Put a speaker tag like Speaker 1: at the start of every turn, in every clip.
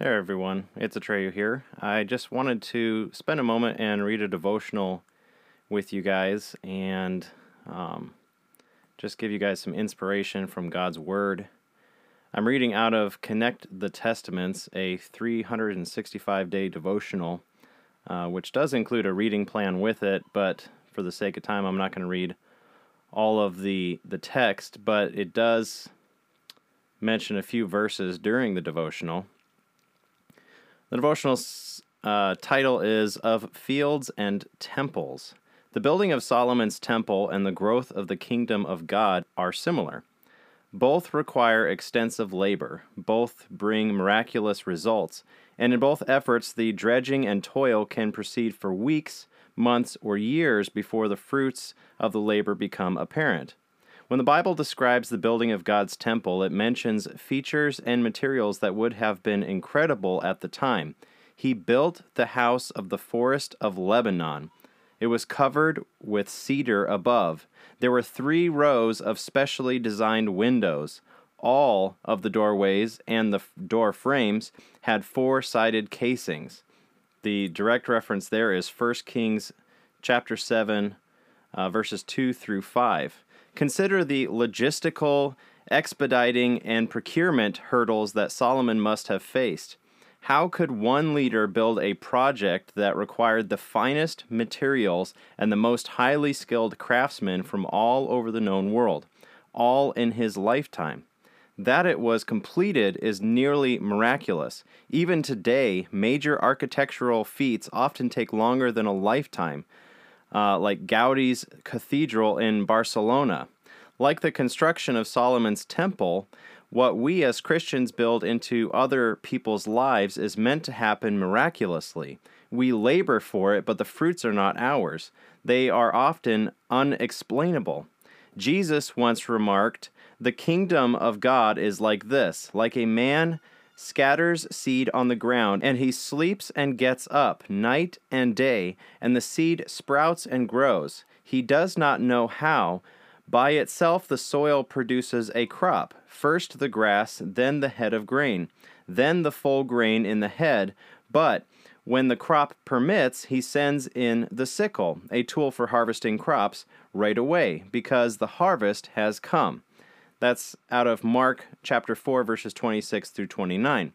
Speaker 1: Hey everyone, it's Atreyu here. I just wanted to spend a moment and read a devotional with you guys and um, just give you guys some inspiration from God's Word. I'm reading out of Connect the Testaments, a 365 day devotional, uh, which does include a reading plan with it, but for the sake of time, I'm not going to read all of the, the text, but it does mention a few verses during the devotional. The devotional uh, title is Of Fields and Temples. The building of Solomon's temple and the growth of the kingdom of God are similar. Both require extensive labor, both bring miraculous results, and in both efforts, the dredging and toil can proceed for weeks, months, or years before the fruits of the labor become apparent. When the Bible describes the building of God's temple, it mentions features and materials that would have been incredible at the time. He built the house of the forest of Lebanon. It was covered with cedar above. There were three rows of specially designed windows. All of the doorways and the door frames had four sided casings. The direct reference there is 1 Kings chapter 7, uh, verses 2 through 5. Consider the logistical, expediting, and procurement hurdles that Solomon must have faced. How could one leader build a project that required the finest materials and the most highly skilled craftsmen from all over the known world, all in his lifetime? That it was completed is nearly miraculous. Even today, major architectural feats often take longer than a lifetime uh, like Gaudi's cathedral in Barcelona. Like the construction of Solomon's temple, what we as Christians build into other people's lives is meant to happen miraculously. We labor for it, but the fruits are not ours. They are often unexplainable. Jesus once remarked, The kingdom of God is like this, like a man scatters seed on the ground, and he sleeps and gets up night and day, and the seed sprouts and grows. He does not know how. By itself, the soil produces a crop first the grass, then the head of grain, then the full grain in the head. But when the crop permits, he sends in the sickle, a tool for harvesting crops, right away, because the harvest has come. That's out of Mark chapter 4, verses 26 through 29.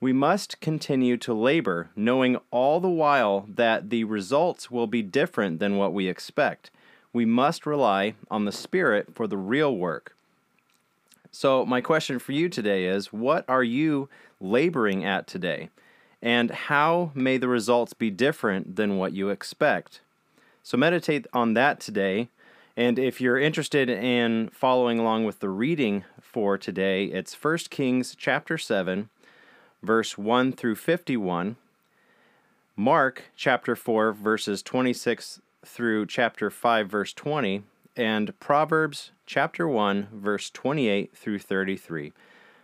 Speaker 1: We must continue to labor, knowing all the while that the results will be different than what we expect. We must rely on the Spirit for the real work. So, my question for you today is what are you laboring at today? And how may the results be different than what you expect? So, meditate on that today and if you're interested in following along with the reading for today, it's 1 Kings chapter 7, verse 1 through 51, Mark chapter 4, verses 26 through chapter 5, verse 20, and Proverbs chapter 1, verse 28 through 33.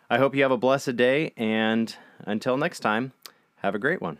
Speaker 1: I hope you have a blessed day, and until next time, have a great one.